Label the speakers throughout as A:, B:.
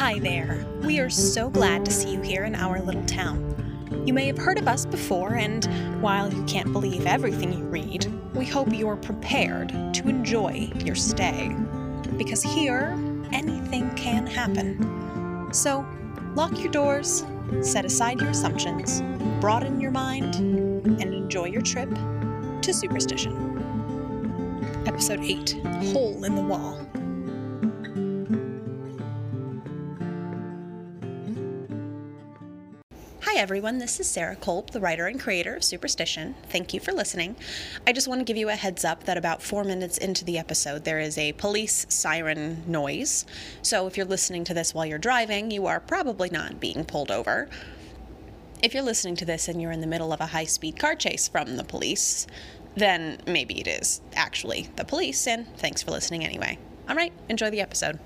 A: Hi there. We are so glad to see you here in our little town. You may have heard of us before, and while you can't believe everything you read, we hope you're prepared to enjoy your stay. Because here, anything can happen. So, lock your doors, set aside your assumptions, broaden your mind, and enjoy your trip to Superstition. Episode 8 Hole in the Wall. Everyone. This is Sarah Kolb, the writer and creator of Superstition. Thank you for listening. I just want to give you a heads up that about four minutes into the episode, there is a police siren noise. So if you're listening to this while you're driving, you are probably not being pulled over. If you're listening to this and you're in the middle of a high speed car chase from the police, then maybe it is actually the police, and thanks for listening anyway. All right, enjoy the episode.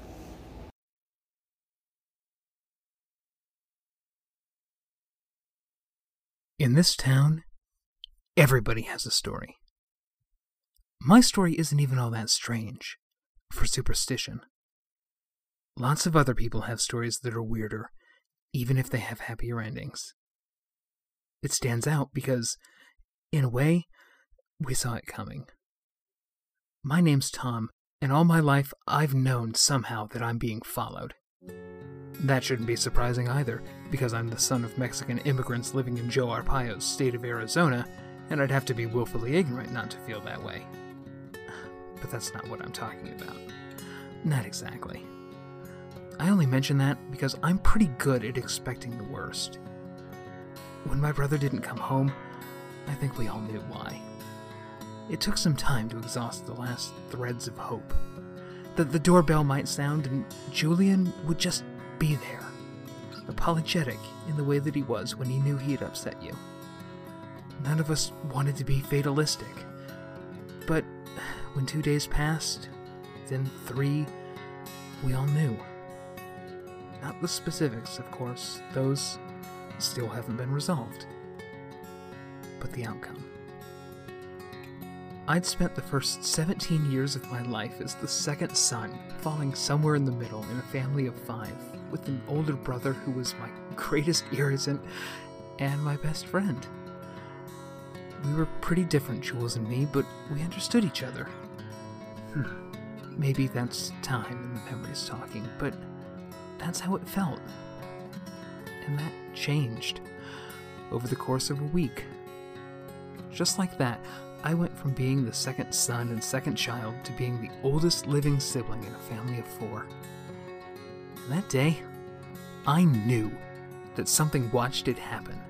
B: In this town, everybody has a story. My story isn't even all that strange, for superstition. Lots of other people have stories that are weirder, even if they have happier endings. It stands out because, in a way, we saw it coming. My name's Tom, and all my life I've known somehow that I'm being followed. That shouldn't be surprising either, because I'm the son of Mexican immigrants living in Joe Arpaio's state of Arizona, and I'd have to be willfully ignorant not to feel that way. But that's not what I'm talking about. Not exactly. I only mention that because I'm pretty good at expecting the worst. When my brother didn't come home, I think we all knew why. It took some time to exhaust the last threads of hope. That the doorbell might sound and Julian would just be there, apologetic in the way that he was when he knew he had upset you. None of us wanted to be fatalistic. But when two days passed, then three, we all knew. Not the specifics, of course, those still haven't been resolved. But the outcome. I'd spent the first 17 years of my life as the second son, falling somewhere in the middle in a family of five, with an older brother who was my greatest irritant and my best friend. We were pretty different, Jules and me, but we understood each other. Hmm. Maybe that's time and the memories talking, but that's how it felt. And that changed over the course of a week. Just like that, I went from being the second son and second child to being the oldest living sibling in a family of four. And that day, I knew that something watched it happen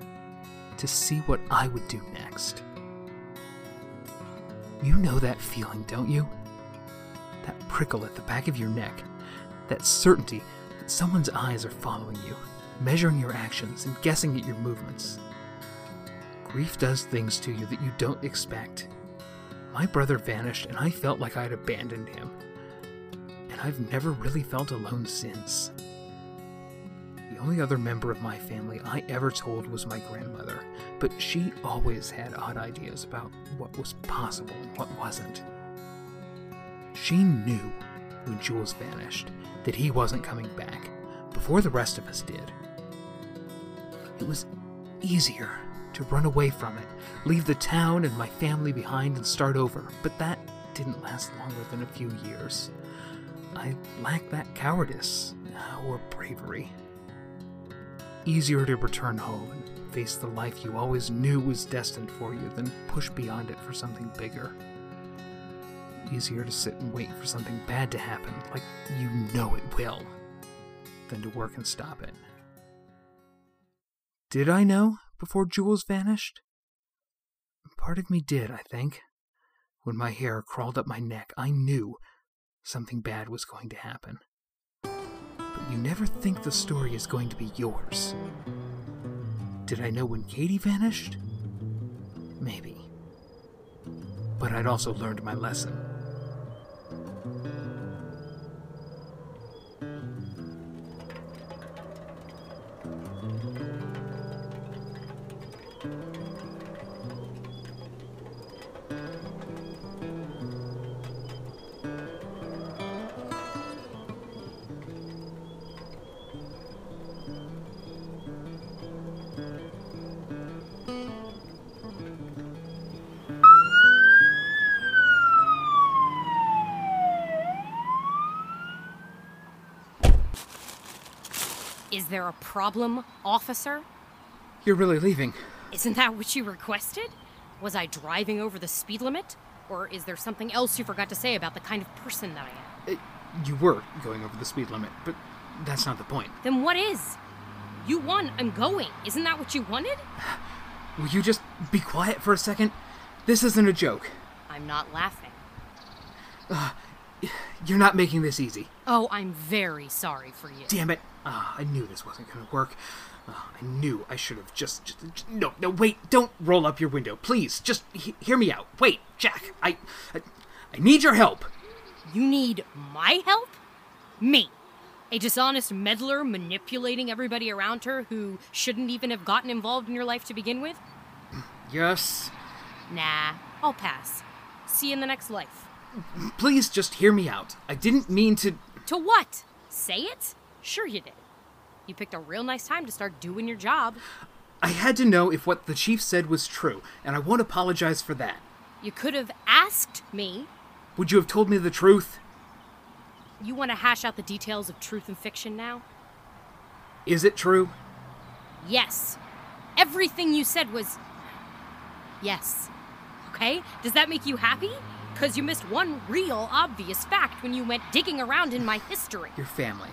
B: to see what I would do next. You know that feeling, don't you? That prickle at the back of your neck, that certainty that someone's eyes are following you, measuring your actions and guessing at your movements. Grief does things to you that you don't expect. My brother vanished, and I felt like I'd abandoned him. And I've never really felt alone since. The only other member of my family I ever told was my grandmother, but she always had odd ideas about what was possible and what wasn't. She knew when Jules vanished that he wasn't coming back, before the rest of us did. It was easier to run away from it, leave the town and my family behind and start over, but that didn't last longer than a few years. I lacked that cowardice uh, or bravery. Easier to return home and face the life you always knew was destined for you than push beyond it for something bigger. Easier to sit and wait for something bad to happen, like you know it will, than to work and stop it. Did I know before Jules vanished? Part of me did, I think. When my hair crawled up my neck, I knew something bad was going to happen. But you never think the story is going to be yours. Did I know when Katie vanished? Maybe. But I'd also learned my lesson.
C: Problem, officer?
B: You're really leaving.
C: Isn't that what you requested? Was I driving over the speed limit? Or is there something else you forgot to say about the kind of person that I am?
B: Uh, you were going over the speed limit, but that's not the point.
C: Then what is? You won, I'm going. Isn't that what you wanted?
B: Will you just be quiet for a second? This isn't a joke.
C: I'm not laughing.
B: You're not making this easy.
C: Oh, I'm very sorry for you.
B: Damn it. Ah, I knew this wasn't going to work. Ah, I knew I should have just, just, just- No, no, wait. Don't roll up your window. Please, just he- hear me out. Wait, Jack. I, I. I need your help.
C: You need my help? Me. A dishonest meddler manipulating everybody around her who shouldn't even have gotten involved in your life to begin with?
B: Yes.
C: Nah, I'll pass. See you in the next life.
B: Please just hear me out. I didn't mean to.
C: To what? Say it? Sure you did. You picked a real nice time to start doing your job.
B: I had to know if what the chief said was true, and I won't apologize for that.
C: You could have asked me.
B: Would you have told me the truth?
C: You want to hash out the details of truth and fiction now?
B: Is it true?
C: Yes. Everything you said was. Yes. Okay? Does that make you happy? Because you missed one real obvious fact when you went digging around in my history.
B: Your family.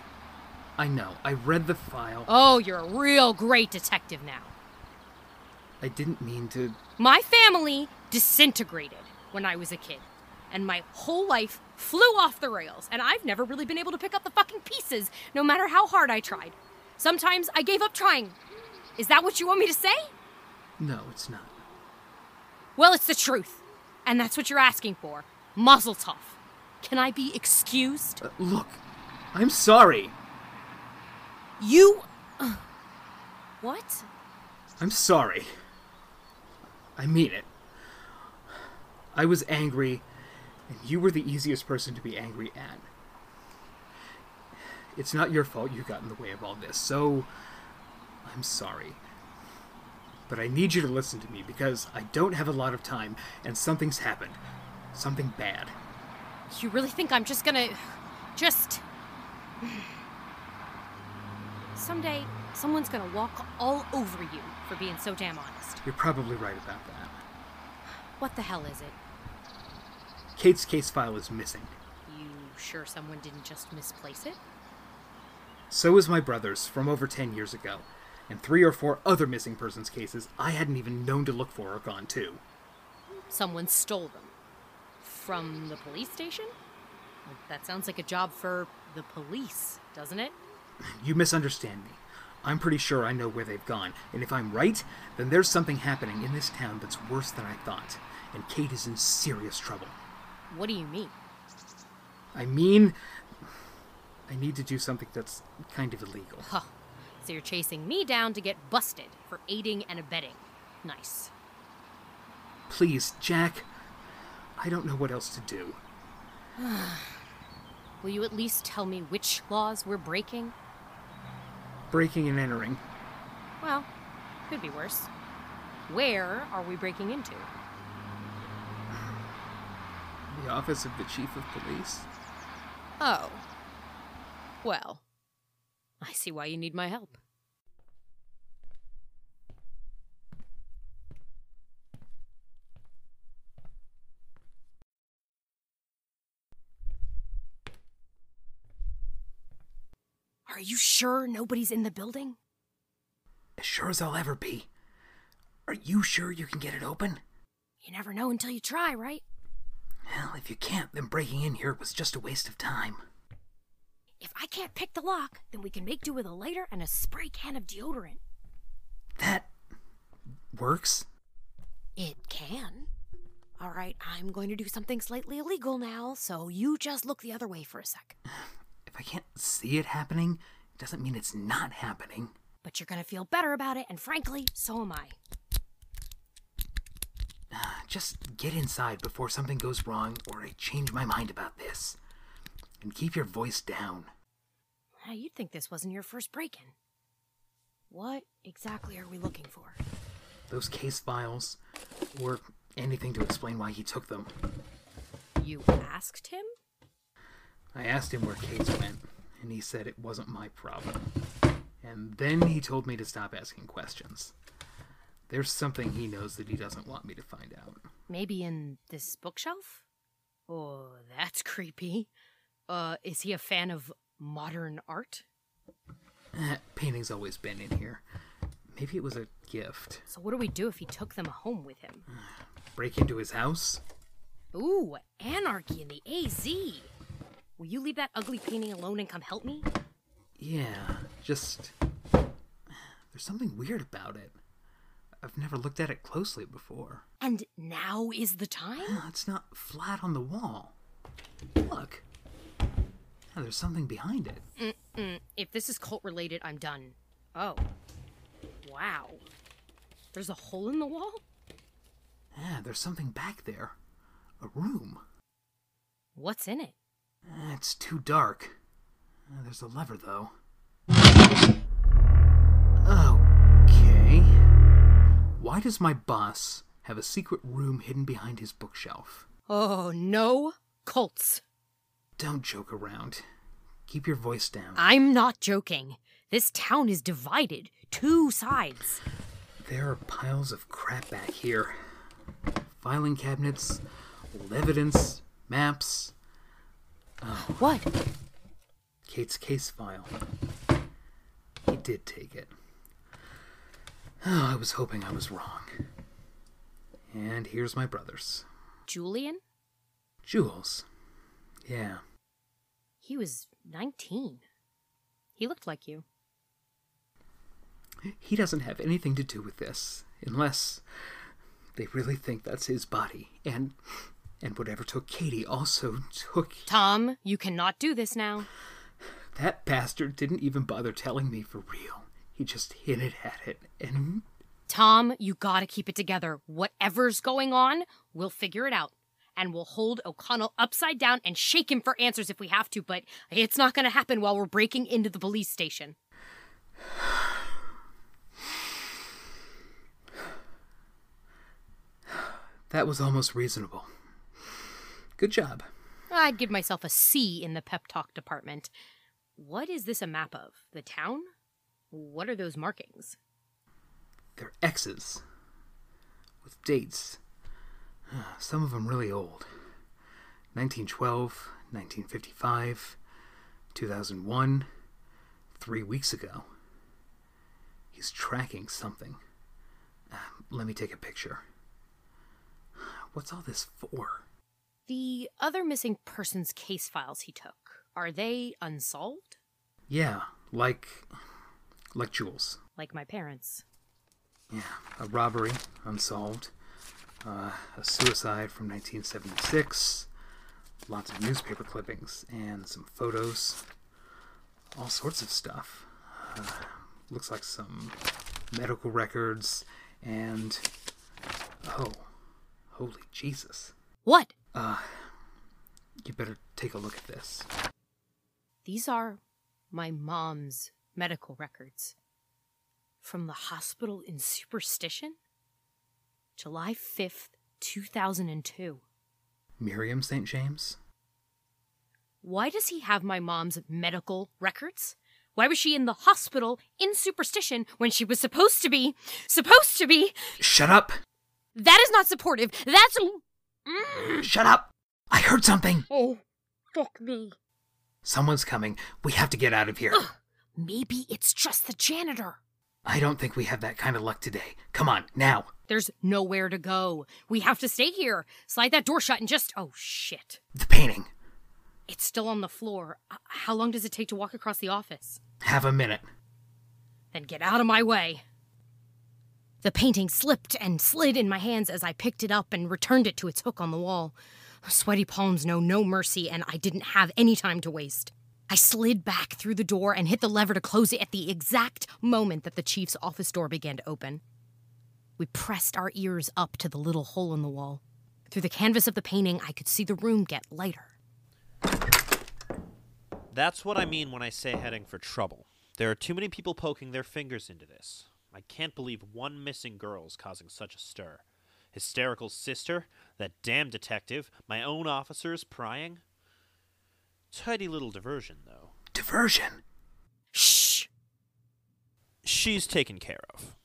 B: I know. I read the file.
C: Oh, you're a real great detective now.
B: I didn't mean to.
C: My family disintegrated when I was a kid, and my whole life flew off the rails, and I've never really been able to pick up the fucking pieces, no matter how hard I tried. Sometimes I gave up trying. Is that what you want me to say?
B: No, it's not.
C: Well, it's the truth, and that's what you're asking for. Mazel tov. Can I be excused?
B: Uh, look, I'm sorry.
C: You. uh, what?
B: I'm sorry. I mean it. I was angry, and you were the easiest person to be angry at. It's not your fault you got in the way of all this, so I'm sorry. But I need you to listen to me because I don't have a lot of time and something's happened. Something bad.
C: You really think I'm just gonna. just. Someday, someone's gonna walk all over you for being so damn honest.
B: You're probably right about that.
C: What the hell is it?
B: Kate's case file is missing.
C: You sure someone didn't just misplace it?
B: So is my brother's from over 10 years ago, and three or four other missing persons cases I hadn't even known to look for are gone too.
C: Someone stole them. From the police station? That sounds like a job for the police, doesn't it?
B: You misunderstand me. I'm pretty sure I know where they've gone, and if I'm right, then there's something happening in this town that's worse than I thought, and Kate is in serious trouble.
C: What do you mean?
B: I mean, I need to do something that's kind of illegal.
C: Huh. So you're chasing me down to get busted for aiding and abetting. Nice.
B: Please, Jack, I don't know what else to do.
C: Will you at least tell me which laws we're breaking?
B: Breaking and entering.
C: Well, could be worse. Where are we breaking into?
B: The office of the chief of police.
C: Oh. Well, I see why you need my help. Are you sure nobody's in the building?
B: As sure as I'll ever be. Are you sure you can get it open?
C: You never know until you try, right?
B: Well, if you can't, then breaking in here was just a waste of time.
C: If I can't pick the lock, then we can make do with a lighter and a spray can of deodorant.
B: That works?
C: It can. All right, I'm going to do something slightly illegal now, so you just look the other way for a sec.
B: If I can't see it happening, it doesn't mean it's not happening.
C: But you're going to feel better about it, and frankly, so am I.
B: Just get inside before something goes wrong or I change my mind about this. And keep your voice down.
C: Ah, You'd think this wasn't your first break in. What exactly are we looking for?
B: Those case files, or anything to explain why he took them.
C: You asked him?
B: I asked him where Kate's went, and he said it wasn't my problem. And then he told me to stop asking questions. There's something he knows that he doesn't want me to find out.
C: Maybe in this bookshelf? Oh, that's creepy. Uh, is he a fan of modern art?
B: Eh, painting's always been in here. Maybe it was a gift.
C: So, what do we do if he took them home with him?
B: Break into his house?
C: Ooh, anarchy in the AZ. Will you leave that ugly painting alone and come help me?
B: Yeah, just. There's something weird about it. I've never looked at it closely before.
C: And now is the time?
B: It's not flat on the wall. Look. Yeah, there's something behind it.
C: Mm, if this is cult related, I'm done. Oh. Wow. There's a hole in the wall?
B: Yeah, there's something back there. A room.
C: What's in it?
B: Eh, It's too dark. Uh, There's a lever, though. Okay. Why does my boss have a secret room hidden behind his bookshelf?
C: Oh, no cults.
B: Don't joke around. Keep your voice down.
C: I'm not joking. This town is divided. Two sides.
B: There are piles of crap back here filing cabinets, old evidence, maps, oh.
C: What?
B: Kate's case file. He did take it. Oh, I was hoping I was wrong. And here's my brothers.
C: Julian?
B: Jules. Yeah.
C: He was 19. He looked like you.
B: He doesn't have anything to do with this, unless they really think that's his body. And and whatever took Katie also took
C: Tom, you cannot do this now.
B: that bastard didn't even bother telling me for real. He just hinted at it and
C: Tom, you gotta keep it together. Whatever's going on, we'll figure it out. And we'll hold O'Connell upside down and shake him for answers if we have to, but it's not gonna happen while we're breaking into the police station.
B: that was almost reasonable. Good job.
C: I'd give myself a C in the pep talk department. What is this a map of? The town? What are those markings?
B: They're X's with dates. Some of them really old. 1912, 1955, 2001, three weeks ago. He's tracking something. Uh, let me take a picture. What's all this for?
C: The other missing persons case files he took, are they unsolved?
B: Yeah, like. like Jules.
C: Like my parents.
B: Yeah, a robbery, unsolved. Uh, a suicide from 1976. Lots of newspaper clippings and some photos. All sorts of stuff. Uh, looks like some medical records and. Oh, holy Jesus.
C: What?
B: You better take a look at this.
C: These are my mom's medical records. From the hospital in Superstition? July 5th, 2002.
B: Miriam St. James?
C: Why does he have my mom's medical records? Why was she in the hospital in Superstition when she was supposed to be. supposed to be.
B: Shut up!
C: That is not supportive. That's. Mm.
B: Shut up! I heard something!
C: Oh, fuck me.
B: Someone's coming. We have to get out of here.
C: Maybe it's just the janitor.
B: I don't think we have that kind of luck today. Come on, now.
C: There's nowhere to go. We have to stay here. Slide that door shut and just. Oh, shit.
B: The painting.
C: It's still on the floor. Uh, How long does it take to walk across the office?
B: Have a minute.
C: Then get out of my way. The painting slipped and slid in my hands as I picked it up and returned it to its hook on the wall. Sweaty palms know no mercy, and I didn't have any time to waste. I slid back through the door and hit the lever to close it at the exact moment that the chief's office door began to open. We pressed our ears up to the little hole in the wall. Through the canvas of the painting, I could see the room get lighter.
D: That's what I mean when I say heading for trouble. There are too many people poking their fingers into this. I can't believe one missing girl is causing such a stir. Hysterical sister, that damn detective, my own officers prying. Tidy little diversion, though.
B: Diversion.
C: Shh!
D: She's taken care of.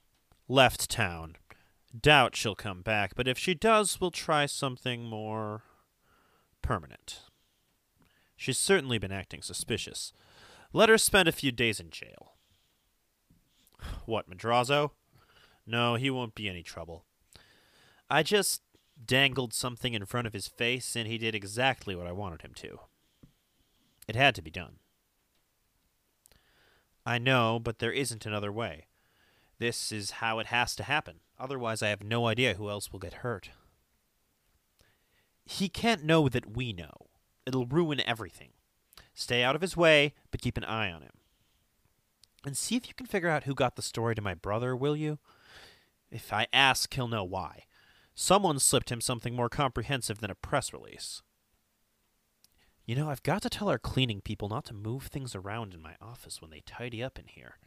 D: Left town. Doubt she'll come back, but if she does, we'll try something more permanent. She's certainly been acting suspicious. Let her spend a few days in jail. What, Madrazo? No, he won't be any trouble. I just dangled something in front of his face, and he did exactly what I wanted him to. It had to be done. I know, but there isn't another way. This is how it has to happen. Otherwise, I have no idea who else will get hurt. He can't know that we know. It'll ruin everything. Stay out of his way, but keep an eye on him. And see if you can figure out who got the story to my brother, will you? If I ask, he'll know why. Someone slipped him something more comprehensive than a press release. You know, I've got to tell our cleaning people not to move things around in my office when they tidy up in here.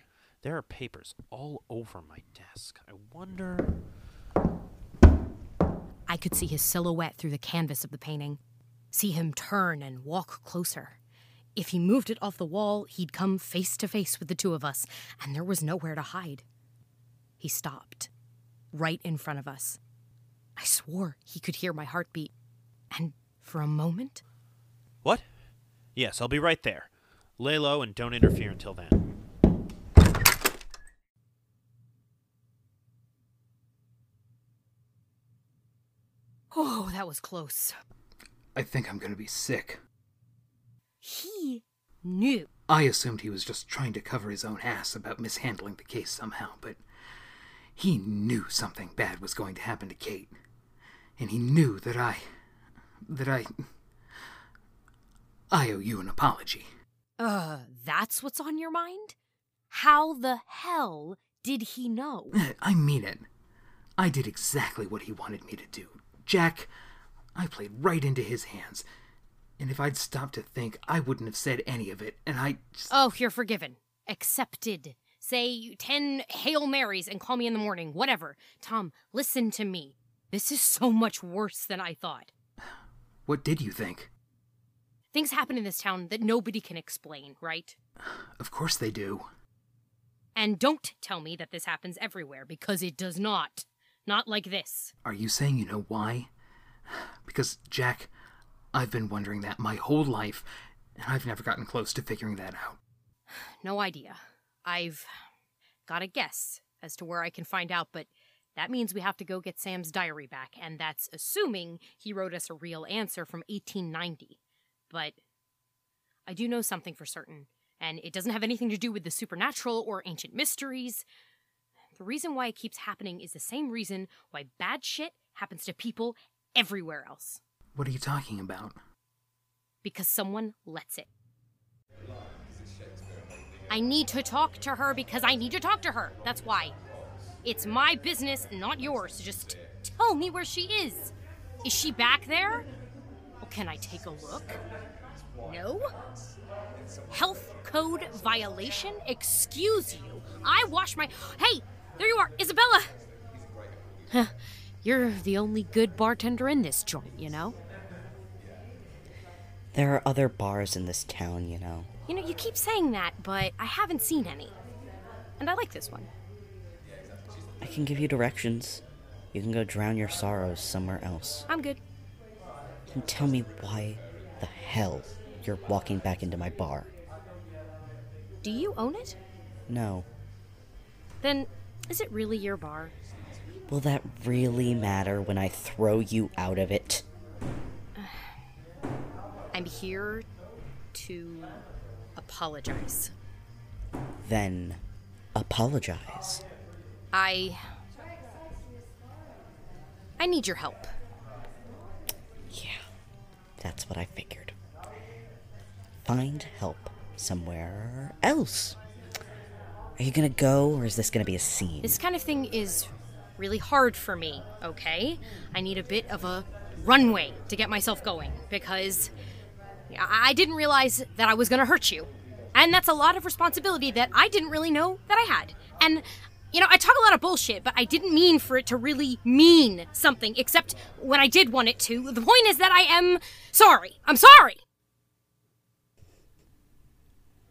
D: There are papers all over my desk. I wonder.
C: I could see his silhouette through the canvas of the painting, see him turn and walk closer. If he moved it off the wall, he'd come face to face with the two of us, and there was nowhere to hide. He stopped, right in front of us. I swore he could hear my heartbeat, and for a moment,
D: What? Yes, I'll be right there. Lay low and don't interfere until then.
C: Oh, that was close.
B: I think I'm gonna be sick.
C: He knew.
B: I assumed he was just trying to cover his own ass about mishandling the case somehow, but he knew something bad was going to happen to Kate. And he knew that I. that I. I owe you an apology.
C: Uh, that's what's on your mind? How the hell did he know?
B: I mean it. I did exactly what he wanted me to do. Jack, I played right into his hands. And if I'd stopped to think, I wouldn't have said any of it, and I just.
C: Oh, you're forgiven. Accepted. Say 10 Hail Marys and call me in the morning, whatever. Tom, listen to me. This is so much worse than I thought.
B: What did you think?
C: Things happen in this town that nobody can explain, right?
B: Of course they do.
C: And don't tell me that this happens everywhere, because it does not. Not like this.
B: Are you saying you know why? Because, Jack, I've been wondering that my whole life, and I've never gotten close to figuring that out.
C: No idea. I've got a guess as to where I can find out, but that means we have to go get Sam's diary back, and that's assuming he wrote us a real answer from 1890. But I do know something for certain, and it doesn't have anything to do with the supernatural or ancient mysteries. The reason why it keeps happening is the same reason why bad shit happens to people everywhere else.
B: What are you talking about?
C: Because someone lets it. I need to talk to her because I need to talk to her. That's why. It's my business, not yours. So just tell me where she is. Is she back there? Oh, can I take a look? No? Health code violation? Excuse you. I wash my. Hey, there you are, Isabella! Huh, You're the only good bartender in this joint, you know?
E: There are other bars in this town, you know.
C: You know, you keep saying that, but I haven't seen any. And I like this one.
E: I can give you directions. You can go drown your sorrows somewhere else.
C: I'm good.
E: And tell me why the hell you're walking back into my bar.
C: Do you own it?
E: No.
C: Then, is it really your bar?
E: Will that really matter when I throw you out of it?
C: I'm here to apologize.
E: Then apologize.
C: I. I need your help.
E: Yeah, that's what I figured. Find help somewhere else. Are you gonna go, or is this gonna be a scene?
C: This kind of thing is really hard for me, okay? I need a bit of a runway to get myself going because I didn't realize that I was gonna hurt you. And that's a lot of responsibility that I didn't really know that I had. And, you know, I talk a lot of bullshit, but I didn't mean for it to really mean something, except when I did want it to. The point is that I am sorry. I'm sorry!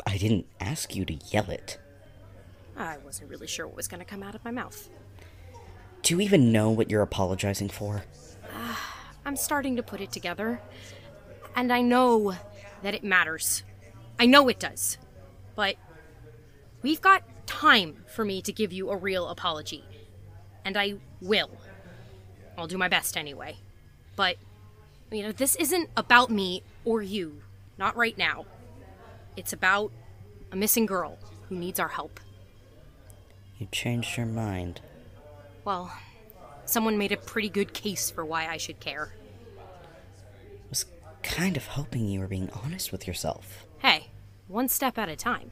E: I didn't ask you to yell it.
C: I wasn't really sure what was going to come out of my mouth.
E: Do you even know what you're apologizing for?
C: I'm starting to put it together. And I know that it matters. I know it does. But we've got time for me to give you a real apology. And I will. I'll do my best anyway. But, you know, this isn't about me or you. Not right now. It's about a missing girl who needs our help.
E: You changed your mind.
C: Well, someone made a pretty good case for why I should care.
E: I was kind of hoping you were being honest with yourself.
C: Hey, one step at a time.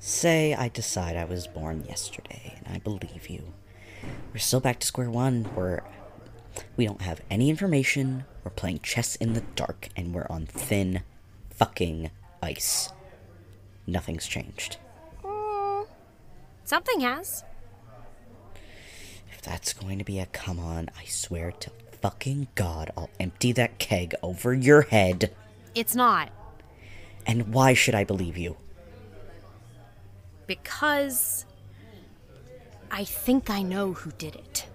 E: Say I decide I was born yesterday, and I believe you. We're still back to square one, We're we don't have any information, we're playing chess in the dark, and we're on thin fucking ice. Nothing's changed.
C: Something has.
E: If that's going to be a come on, I swear to fucking God, I'll empty that keg over your head.
C: It's not.
E: And why should I believe you?
C: Because I think I know who did it.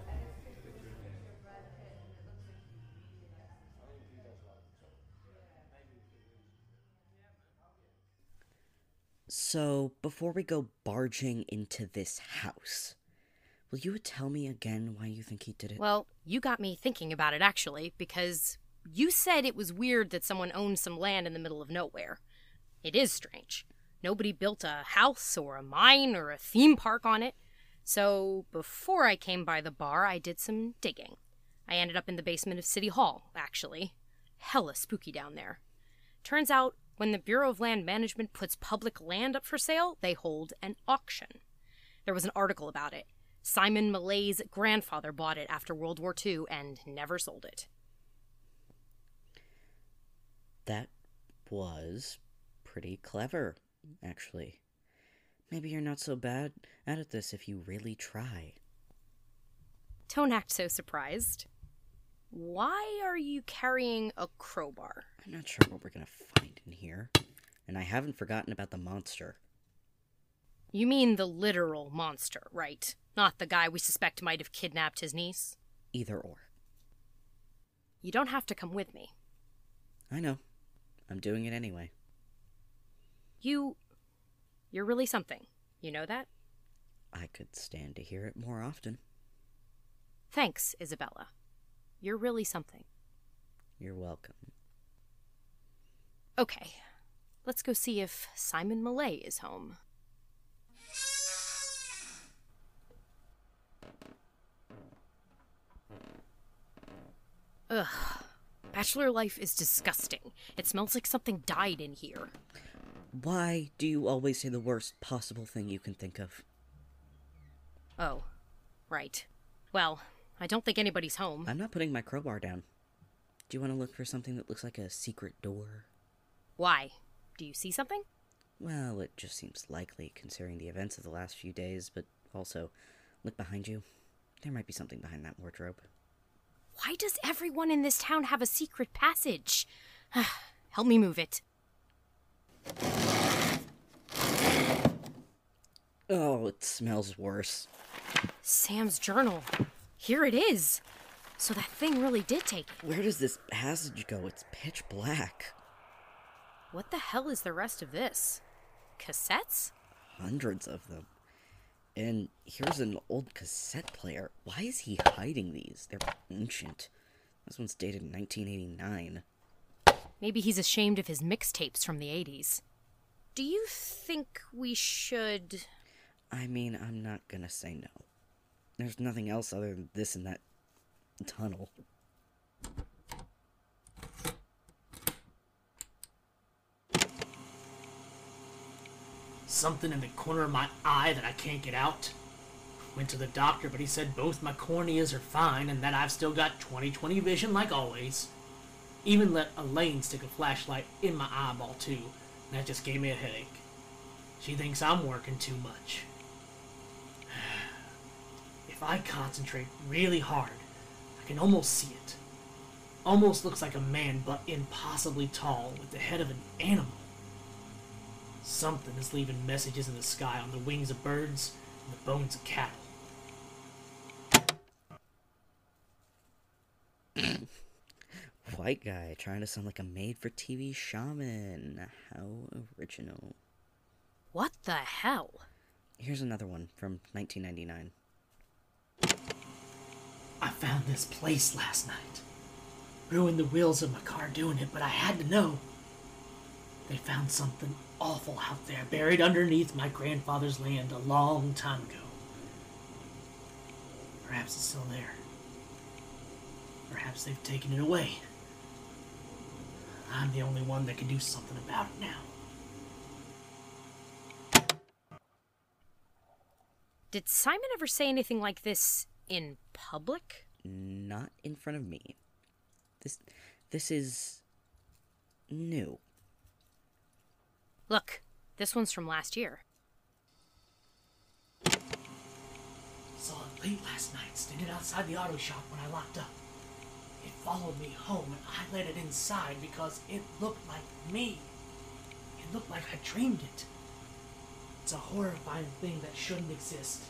E: So, before we go barging into this house, will you tell me again why you think he did it?
C: Well, you got me thinking about it actually, because you said it was weird that someone owned some land in the middle of nowhere. It is strange. Nobody built a house or a mine or a theme park on it. So, before I came by the bar, I did some digging. I ended up in the basement of City Hall, actually. Hella spooky down there. Turns out, when the Bureau of Land Management puts public land up for sale, they hold an auction. There was an article about it. Simon Malay's grandfather bought it after World War II and never sold it.
E: that was pretty clever, actually. Maybe you're not so bad at this if you really try.
C: Don't act so surprised. Why are you carrying a crowbar?
E: I'm not sure what we're gonna find in here. And I haven't forgotten about the monster.
C: You mean the literal monster, right? Not the guy we suspect might have kidnapped his niece?
E: Either or.
C: You don't have to come with me.
E: I know. I'm doing it anyway.
C: You. You're really something. You know that?
E: I could stand to hear it more often.
C: Thanks, Isabella. You're really something.
E: You're welcome.
C: Okay, let's go see if Simon Malay is home. Ugh. Bachelor life is disgusting. It smells like something died in here.
E: Why do you always say the worst possible thing you can think of?
C: Oh, right. Well, I don't think anybody's home.
E: I'm not putting my crowbar down. Do you want to look for something that looks like a secret door?
C: Why? Do you see something?
E: Well, it just seems likely considering the events of the last few days, but also, look behind you. There might be something behind that wardrobe.
C: Why does everyone in this town have a secret passage? Help me move it.
E: Oh, it smells worse.
C: Sam's journal. Here it is. So that thing really did take it.
E: Where does this passage go? It's pitch black.
C: What the hell is the rest of this? Cassettes?
E: Hundreds of them. And here's an old cassette player. Why is he hiding these? They're ancient. This one's dated 1989.
C: Maybe he's ashamed of his mixtapes from the 80s. Do you think we should.
E: I mean, I'm not gonna say no. There's nothing else other than this and that tunnel.
F: Something in the corner of my eye that I can't get out. Went to the doctor, but he said both my corneas are fine and that I've still got 20/20 vision like always. Even let Elaine stick a flashlight in my eyeball too, and that just gave me a headache. She thinks I'm working too much. If I concentrate really hard, I can almost see it. Almost looks like a man, but impossibly tall, with the head of an animal. Something is leaving messages in the sky on the wings of birds and the bones of cattle.
E: White guy trying to sound like a made for TV shaman. How original.
C: What the hell?
E: Here's another one from 1999.
F: I found this place last night. Ruined the wheels of my car doing it, but I had to know. They found something awful out there, buried underneath my grandfather's land a long time ago. Perhaps it's still there. Perhaps they've taken it away. I'm the only one that can do something about it now.
C: Did Simon ever say anything like this in public?
E: Not in front of me. This this is new.
C: Look, this one's from last year.
F: Saw it late last night, standing outside the auto shop when I locked up. It followed me home and I let it inside because it looked like me. It looked like I dreamed it. It's a horrifying thing that shouldn't exist.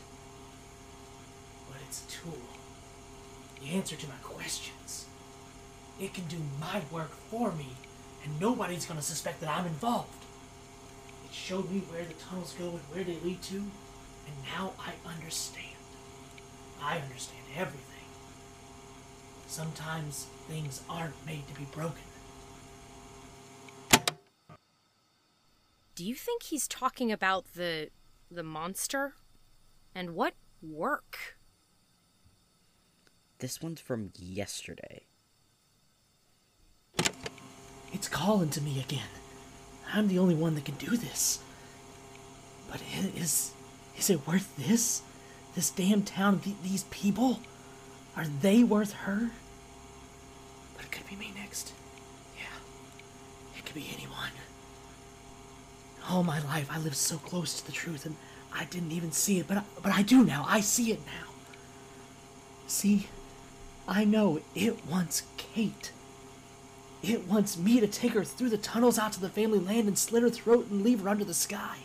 F: But it's a tool. The answer to my questions. It can do my work for me, and nobody's gonna suspect that I'm involved. It showed me where the tunnels go and where they lead to, and now I understand. I understand everything. Sometimes things aren't made to be broken.
C: Do you think he's talking about the the monster? And what work?
E: This one's from yesterday.
F: It's calling to me again. I'm the only one that can do this. But is is it worth this? This damn town, th- these people? Are they worth her? But it could be me next. Yeah. It could be anyone. All my life I lived so close to the truth and I didn't even see it, but I, but I do now. I see it now. See? I know it wants Kate. It wants me to take her through the tunnels out to the family land and slit her throat and leave her under the sky.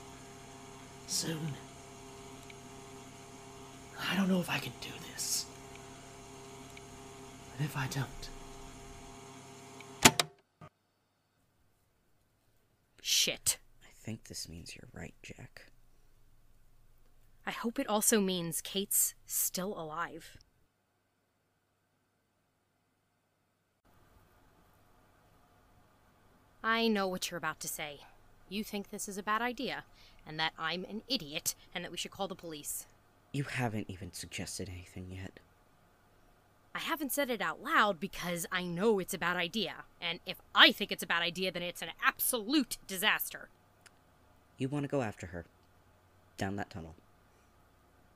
F: Soon. I don't know if I can do this. But if I don't,
C: Shit.
E: I think this means you're right, Jack.
C: I hope it also means Kate's still alive. I know what you're about to say. You think this is a bad idea, and that I'm an idiot, and that we should call the police.
E: You haven't even suggested anything yet.
C: I haven't said it out loud because I know it's a bad idea, and if I think it's a bad idea, then it's an absolute disaster.
E: You want to go after her. Down that tunnel.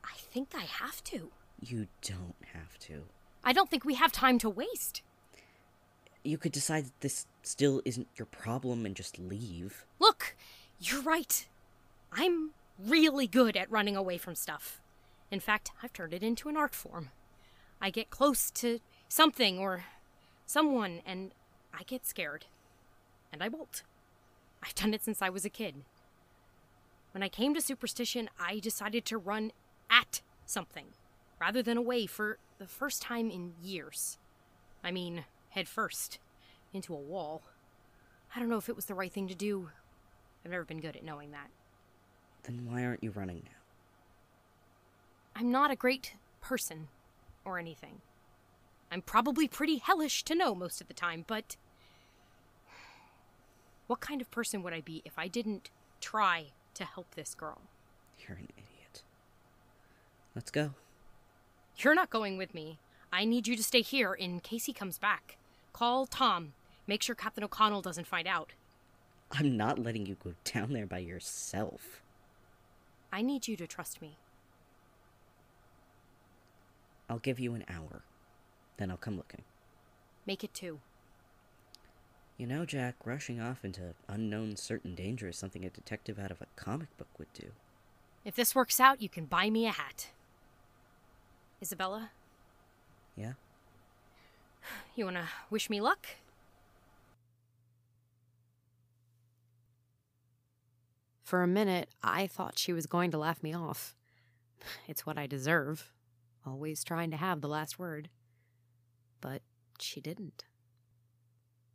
C: I think I have to.
E: You don't have to.
C: I don't think we have time to waste.
E: You could decide that this still isn't your problem and just leave.
C: Look, you're right. I'm really good at running away from stuff. In fact, I've turned it into an art form. I get close to something or someone and I get scared. And I bolt. I've done it since I was a kid. When I came to superstition, I decided to run at something rather than away for the first time in years. I mean, head first into a wall. I don't know if it was the right thing to do. I've never been good at knowing that.
E: Then why aren't you running now?
C: I'm not a great person or anything. I'm probably pretty hellish to know most of the time, but. What kind of person would I be if I didn't try to help this girl?
E: You're an idiot. Let's go.
C: You're not going with me. I need you to stay here in case he comes back. Call Tom. Make sure Captain O'Connell doesn't find out.
E: I'm not letting you go down there by yourself.
C: I need you to trust me.
E: I'll give you an hour. Then I'll come looking.
C: Make it two.
E: You know, Jack, rushing off into unknown certain danger is something a detective out of a comic book would do.
C: If this works out, you can buy me a hat. Isabella,
E: Yeah?
C: You wanna wish me luck? For a minute, I thought she was going to laugh me off. It's what I deserve, always trying to have the last word. But she didn't.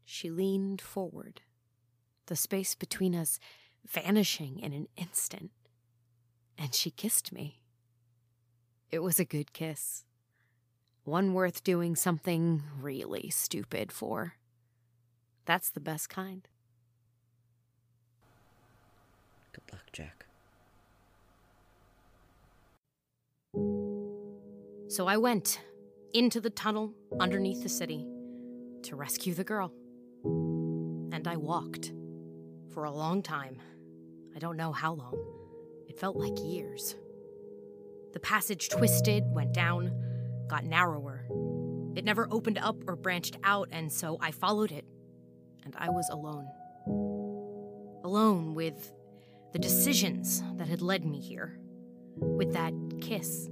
C: She leaned forward, the space between us vanishing in an instant, and she kissed me. It was a good kiss. One worth doing something really stupid for. That's the best kind.
E: Good luck, Jack.
C: So I went into the tunnel underneath the city to rescue the girl. And I walked for a long time. I don't know how long. It felt like years. The passage twisted, went down, got narrower. It never opened up or branched out, and so I followed it. And I was alone. Alone with the decisions that had led me here, with that kiss,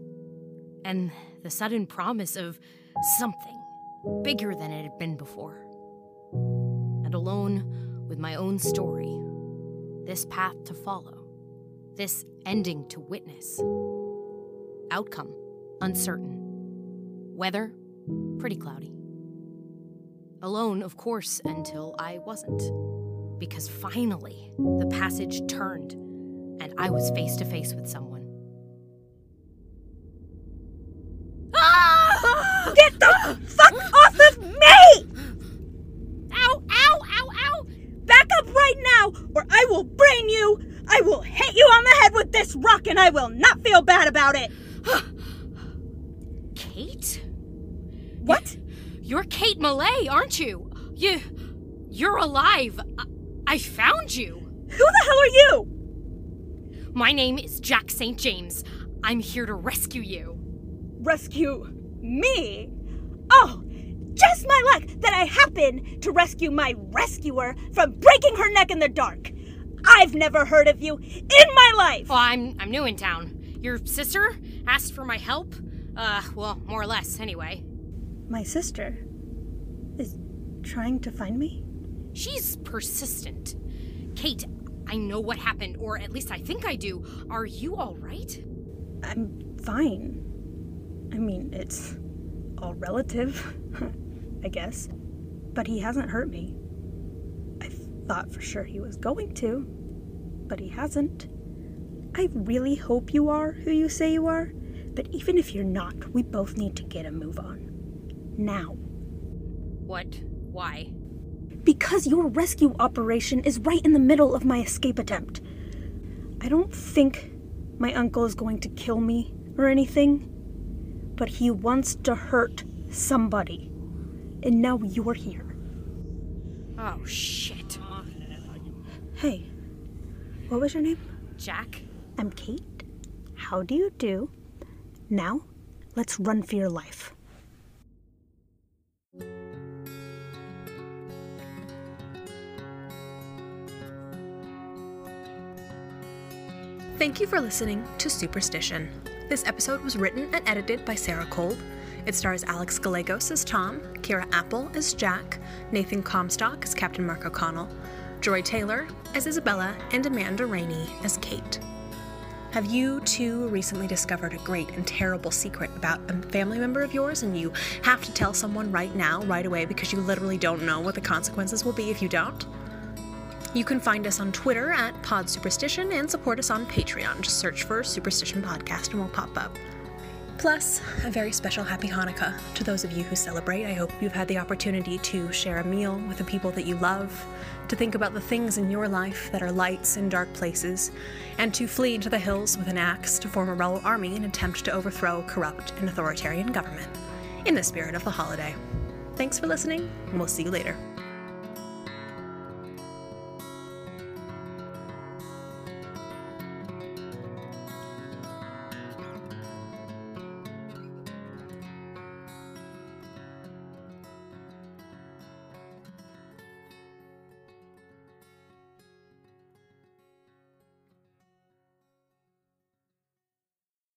C: and the sudden promise of something bigger than it had been before. And alone with my own story, this path to follow, this ending to witness. Outcome uncertain. Weather pretty cloudy. Alone, of course, until I wasn't. Because finally, the passage turned, and I was face to face with someone. Ah!
G: Get the fuck off of me!
C: Ow, ow, ow, ow!
G: Back up right now, or I will brain you! I will hit you on the head with this rock and I will not feel bad about it!
C: Kate?
G: What?
C: You're Kate Millay, aren't you? You. You're alive. I, I found you.
G: Who the hell are you?
C: My name is Jack St. James. I'm here to rescue you.
G: Rescue me? Oh, just my luck that I happen to rescue my rescuer from breaking her neck in the dark. I've never heard of you in my life.
C: Oh, I'm I'm new in town. Your sister asked for my help. Uh, well, more or less, anyway.
G: My sister is trying to find me?
C: She's persistent. Kate, I know what happened, or at least I think I do. Are you all right?
G: I'm fine. I mean, it's all relative, I guess. But he hasn't hurt me. I thought for sure he was going to, but he hasn't. I really hope you are who you say you are, but even if you're not, we both need to get a move on. Now.
C: What? Why?
G: Because your rescue operation is right in the middle of my escape attempt. I don't think my uncle is going to kill me or anything, but he wants to hurt somebody. And now you're here.
C: Oh, shit.
G: Hey, what was your name?
C: Jack?
G: I'm Kate. How do you do? Now, let's run for your life.
A: Thank you for listening to Superstition. This episode was written and edited by Sarah Kolb. It stars Alex Gallegos as Tom, Kira Apple as Jack, Nathan Comstock as Captain Mark O'Connell, Joy Taylor as Isabella, and Amanda Rainey as Kate. Have you too recently discovered a great and terrible secret about a family member of yours and you have to tell someone right now, right away, because you literally don't know what the consequences will be if you don't? You can find us on Twitter at Pod Superstition and support us on Patreon. Just search for Superstition Podcast and we'll pop up. Plus, a very special happy Hanukkah to those of you who celebrate. I hope you've had the opportunity to share a meal with the people that you love, to think about the things in your life that are lights in dark places, and to flee into the hills with an axe to form a rebel army and attempt to overthrow corrupt and authoritarian government. In the spirit of the holiday. Thanks for listening, and we'll see you later.